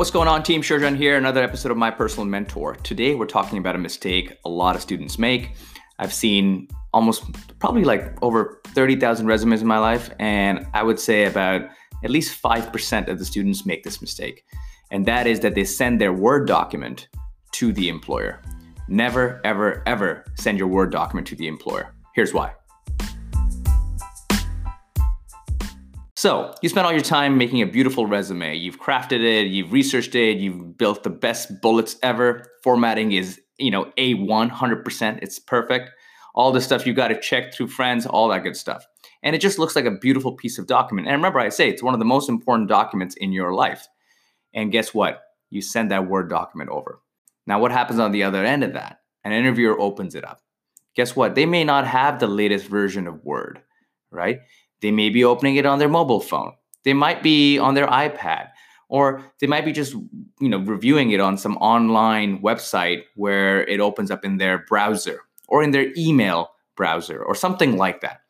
What's going on, Team Sherjan here? Another episode of My Personal Mentor. Today, we're talking about a mistake a lot of students make. I've seen almost probably like over 30,000 resumes in my life, and I would say about at least 5% of the students make this mistake. And that is that they send their Word document to the employer. Never, ever, ever send your Word document to the employer. Here's why. So, you spent all your time making a beautiful resume. You've crafted it, you've researched it, you've built the best bullets ever. Formatting is, you know, A1, 100%. It's perfect. All the stuff you got to check through friends, all that good stuff. And it just looks like a beautiful piece of document. And remember, I say it's one of the most important documents in your life. And guess what? You send that Word document over. Now, what happens on the other end of that? An interviewer opens it up. Guess what? They may not have the latest version of Word, right? They may be opening it on their mobile phone. They might be on their iPad or they might be just you know reviewing it on some online website where it opens up in their browser or in their email browser or something like that.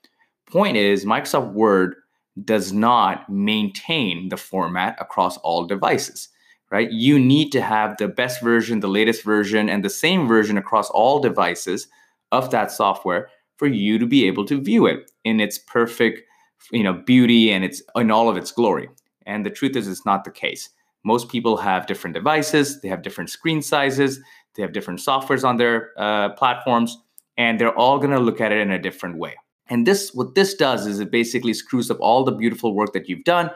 Point is Microsoft Word does not maintain the format across all devices, right? You need to have the best version, the latest version and the same version across all devices of that software for you to be able to view it in its perfect you know beauty and it's in all of its glory. And the truth is it's not the case. Most people have different devices they have different screen sizes they have different softwares on their uh, platforms and they're all going to look at it in a different way. And this what this does is it basically screws up all the beautiful work that you've done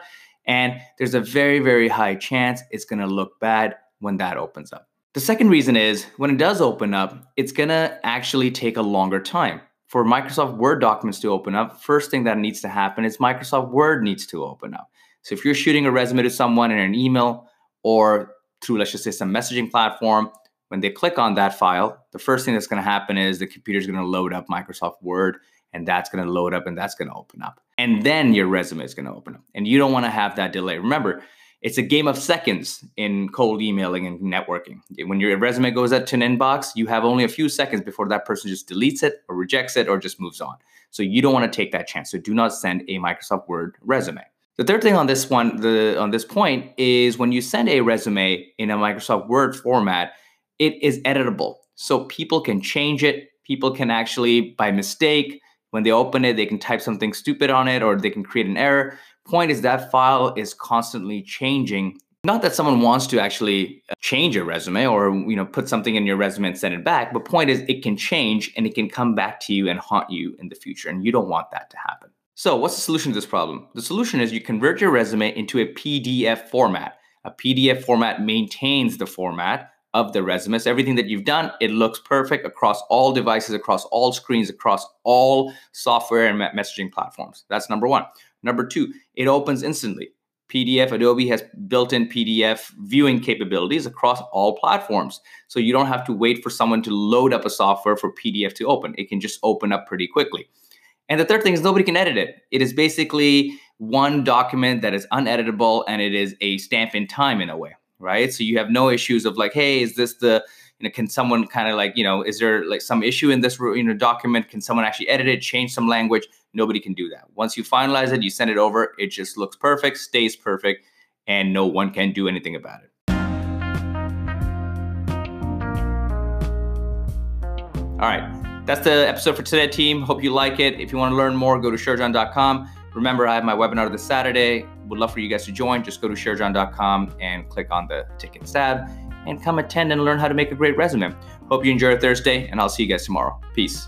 and there's a very very high chance it's going to look bad when that opens up. The second reason is when it does open up it's going to actually take a longer time for Microsoft Word documents to open up, first thing that needs to happen is Microsoft Word needs to open up. So if you're shooting a resume to someone in an email or through, let's just say, some messaging platform, when they click on that file, the first thing that's going to happen is the computer is going to load up Microsoft Word and that's going to load up and that's going to open up. And then your resume is going to open up. And you don't want to have that delay. Remember, it's a game of seconds in cold emailing and networking. When your resume goes out to an inbox, you have only a few seconds before that person just deletes it or rejects it or just moves on. So you don't want to take that chance. So do not send a Microsoft Word resume. The third thing on this one, the on this point, is when you send a resume in a Microsoft Word format, it is editable. So people can change it. People can actually, by mistake, when they open it, they can type something stupid on it or they can create an error point is that file is constantly changing. Not that someone wants to actually uh, change a resume or you know put something in your resume and send it back but point is it can change and it can come back to you and haunt you in the future and you don't want that to happen. So what's the solution to this problem? The solution is you convert your resume into a pdf format. A pdf format maintains the format of the resume. So everything that you've done it looks perfect across all devices across all screens across all software and messaging platforms. That's number one Number two, it opens instantly. PDF, Adobe has built in PDF viewing capabilities across all platforms. So you don't have to wait for someone to load up a software for PDF to open. It can just open up pretty quickly. And the third thing is nobody can edit it. It is basically one document that is uneditable and it is a stamp in time in a way, right? So you have no issues of like, hey, is this the you know, can someone kind of like, you know, is there like some issue in this you know document? Can someone actually edit it, change some language? Nobody can do that. Once you finalize it, you send it over, it just looks perfect, stays perfect, and no one can do anything about it. All right, that's the episode for today, team. Hope you like it. If you want to learn more, go to sherjan.com. Remember, I have my webinar this Saturday. Would love for you guys to join. Just go to sherjan.com and click on the tickets tab and come attend and learn how to make a great resume. Hope you enjoy Thursday, and I'll see you guys tomorrow. Peace.